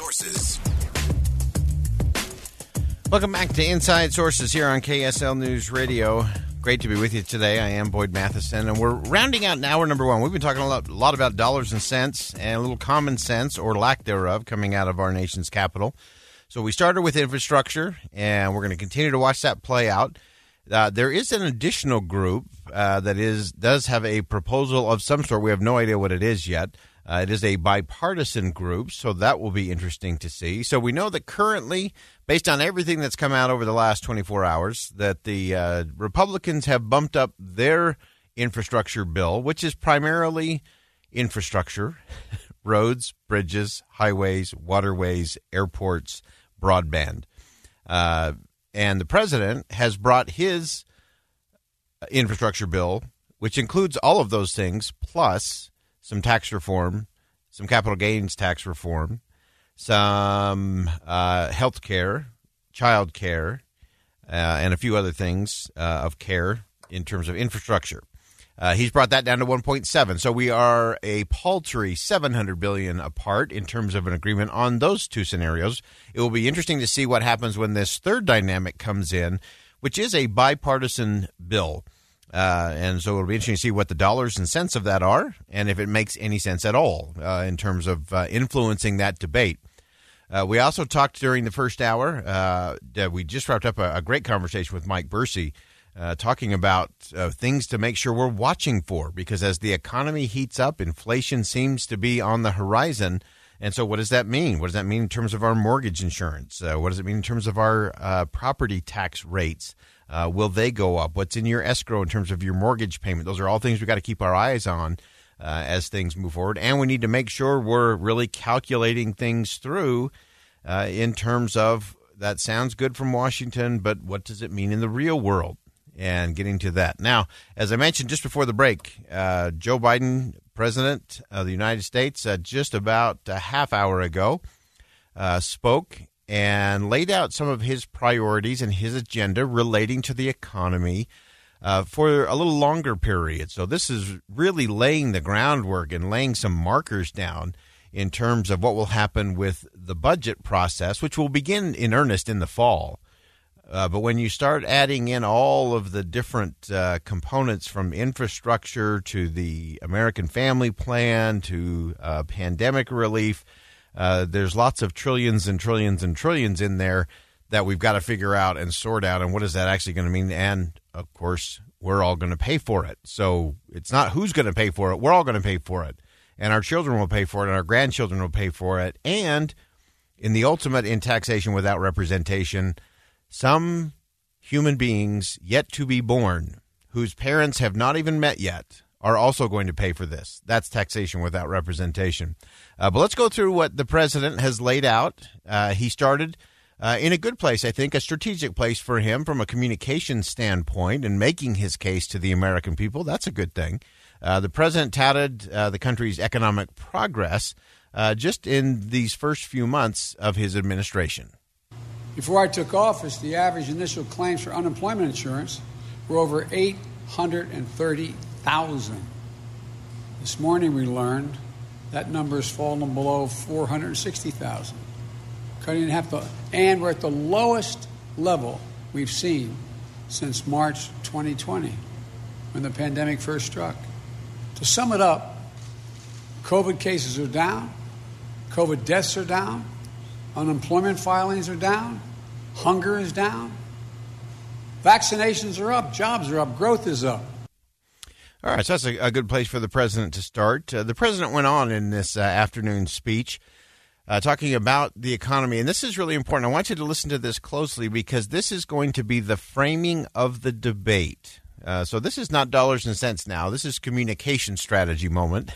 Sources. Welcome back to Inside Sources here on KSL News Radio. Great to be with you today. I am Boyd Matheson, and we're rounding out hour number one. We've been talking a lot, a lot about dollars and cents and a little common sense or lack thereof coming out of our nation's capital. So we started with infrastructure, and we're going to continue to watch that play out. Uh, there is an additional group uh, that is does have a proposal of some sort. We have no idea what it is yet. Uh, it is a bipartisan group, so that will be interesting to see. So we know that currently, based on everything that's come out over the last 24 hours, that the uh, Republicans have bumped up their infrastructure bill, which is primarily infrastructure, roads, bridges, highways, waterways, airports, broadband. Uh, and the president has brought his infrastructure bill, which includes all of those things, plus some tax reform, some capital gains tax reform, some uh, health care, child care, uh, and a few other things uh, of care in terms of infrastructure. Uh, he's brought that down to 1.7. So we are a paltry 700 billion apart in terms of an agreement on those two scenarios. It will be interesting to see what happens when this third dynamic comes in, which is a bipartisan bill. Uh, and so it'll be interesting to see what the dollars and cents of that are, and if it makes any sense at all uh, in terms of uh, influencing that debate. Uh, we also talked during the first hour. Uh, we just wrapped up a, a, great conversation with Mike Bursey, uh, talking about things to make sure we're watching for, because as the economy heats up, inflation seems to be on the horizon. And so, what does that mean? What does that mean in terms of our mortgage insurance? what does it mean in terms of our property tax rates? Uh, will they go up? What's in your escrow in terms of your mortgage payment? Those are all things we got to keep our eyes on uh, as things move forward. And we need to make sure we're really calculating things through uh, in terms of that sounds good from Washington, but what does it mean in the real world? And getting to that. Now, as I mentioned just before the break, uh, Joe Biden, President of the United States, uh, just about a half hour ago, uh, spoke and laid out some of his priorities and his agenda relating to the economy uh, for a little longer period. So this is really laying the groundwork and laying some markers down in terms of what will happen with the budget process, which will begin in earnest in the fall. Uh, but when you start adding in all of the different uh, components from infrastructure to the American Family Plan to uh, pandemic relief, uh, there's lots of trillions and trillions and trillions in there that we've got to figure out and sort out. And what is that actually going to mean? And of course, we're all going to pay for it. So it's not who's going to pay for it. We're all going to pay for it. And our children will pay for it, and our grandchildren will pay for it. And in the ultimate in taxation without representation, some human beings yet to be born whose parents have not even met yet are also going to pay for this. That's taxation without representation. Uh, but let's go through what the president has laid out. Uh, he started uh, in a good place, I think, a strategic place for him from a communication standpoint and making his case to the American people. That's a good thing. Uh, the president touted uh, the country's economic progress uh, just in these first few months of his administration. Before I took office, the average initial claims for unemployment insurance were over 830 thousand. This morning we learned that number has fallen below 460,000, cutting in half the, and we're at the lowest level we've seen since March 2020, when the pandemic first struck. To sum it up, COVID cases are down, COVID deaths are down, unemployment filings are down, hunger is down, vaccinations are up, jobs are up, growth is up. All right, so that's a, a good place for the president to start. Uh, the president went on in this uh, afternoon speech uh, talking about the economy, and this is really important. I want you to listen to this closely because this is going to be the framing of the debate. Uh, so this is not dollars and cents now. This is communication strategy moment.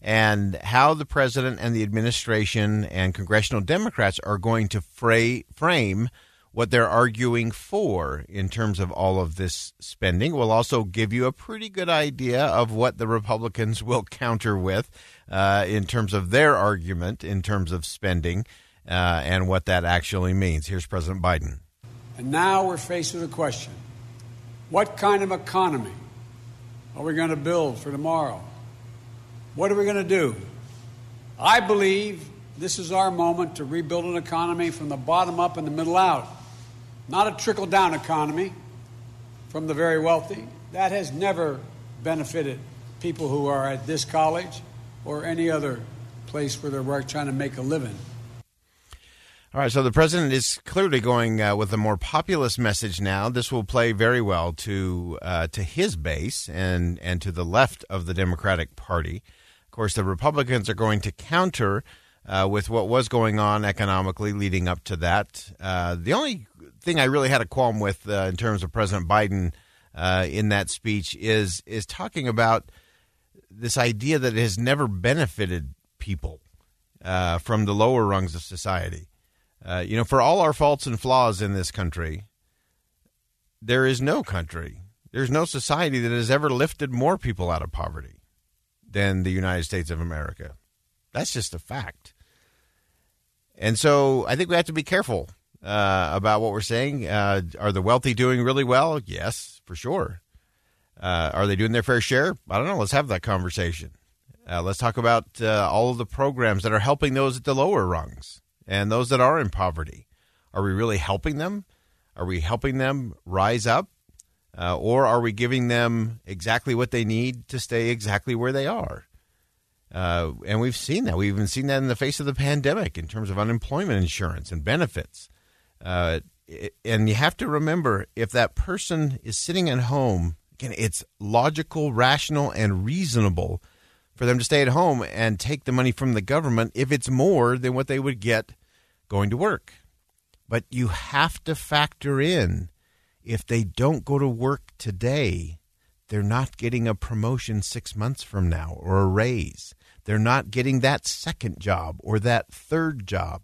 and how the president and the administration and congressional Democrats are going to fra- frame what they're arguing for in terms of all of this spending. We'll also give you a pretty good idea of what the Republicans will counter with uh, in terms of their argument in terms of spending uh, and what that actually means. Here's President Biden. And now we're faced with a question What kind of economy are we going to build for tomorrow? What are we going to do? I believe this is our moment to rebuild an economy from the bottom up and the middle out not a trickle down economy from the very wealthy. That has never benefited people who are at this college or any other place where they're trying to make a living. All right, so the president is clearly going uh, with a more populist message now. This will play very well to uh, to his base and and to the left of the Democratic Party. Of course, the Republicans are going to counter uh, with what was going on economically leading up to that. Uh, the only thing I really had a qualm with uh, in terms of President Biden uh, in that speech is is talking about this idea that it has never benefited people uh, from the lower rungs of society. Uh, you know, for all our faults and flaws in this country, there is no country, there's no society that has ever lifted more people out of poverty than the United States of America. That's just a fact. And so I think we have to be careful uh, about what we're saying. Uh, are the wealthy doing really well? Yes, for sure. Uh, are they doing their fair share? I don't know. Let's have that conversation. Uh, let's talk about uh, all of the programs that are helping those at the lower rungs and those that are in poverty. Are we really helping them? Are we helping them rise up? Uh, or are we giving them exactly what they need to stay exactly where they are? Uh, and we've seen that. We've even seen that in the face of the pandemic in terms of unemployment insurance and benefits. Uh, and you have to remember if that person is sitting at home, again, it's logical, rational, and reasonable for them to stay at home and take the money from the government if it's more than what they would get going to work. But you have to factor in if they don't go to work today, they're not getting a promotion six months from now or a raise. They're not getting that second job or that third job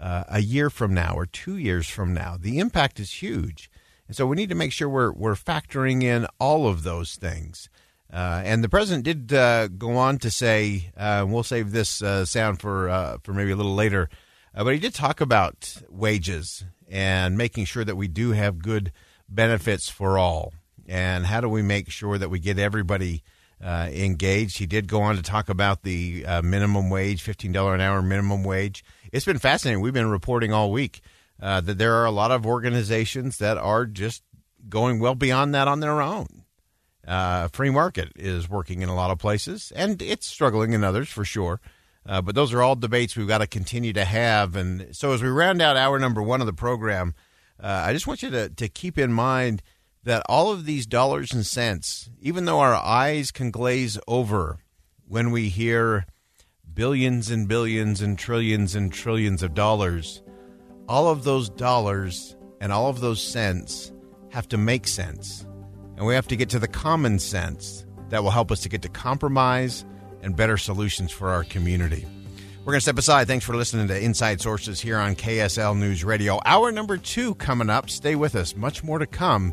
uh, a year from now or two years from now. The impact is huge. And so we need to make sure we're, we're factoring in all of those things. Uh, and the president did uh, go on to say, uh, we'll save this uh, sound for uh, for maybe a little later, but he did talk about wages and making sure that we do have good benefits for all. And how do we make sure that we get everybody engaged? He did go on to talk about the minimum wage, $15 an hour minimum wage it's been fascinating. We've been reporting all week uh, that there are a lot of organizations that are just going well beyond that on their own. Uh, free market is working in a lot of places, and it's struggling in others for sure. Uh, but those are all debates we've got to continue to have. And so, as we round out hour number one of the program, uh, I just want you to, to keep in mind that all of these dollars and cents, even though our eyes can glaze over when we hear billions and billions and trillions and trillions of dollars, all of those dollars and all of those cents have to make sense. And we have to get to the common sense that will help us to get to compromise and better solutions for our community. We're going to step aside. Thanks for listening to Inside Sources here on KSL News Radio. Hour number two coming up. Stay with us. Much more to come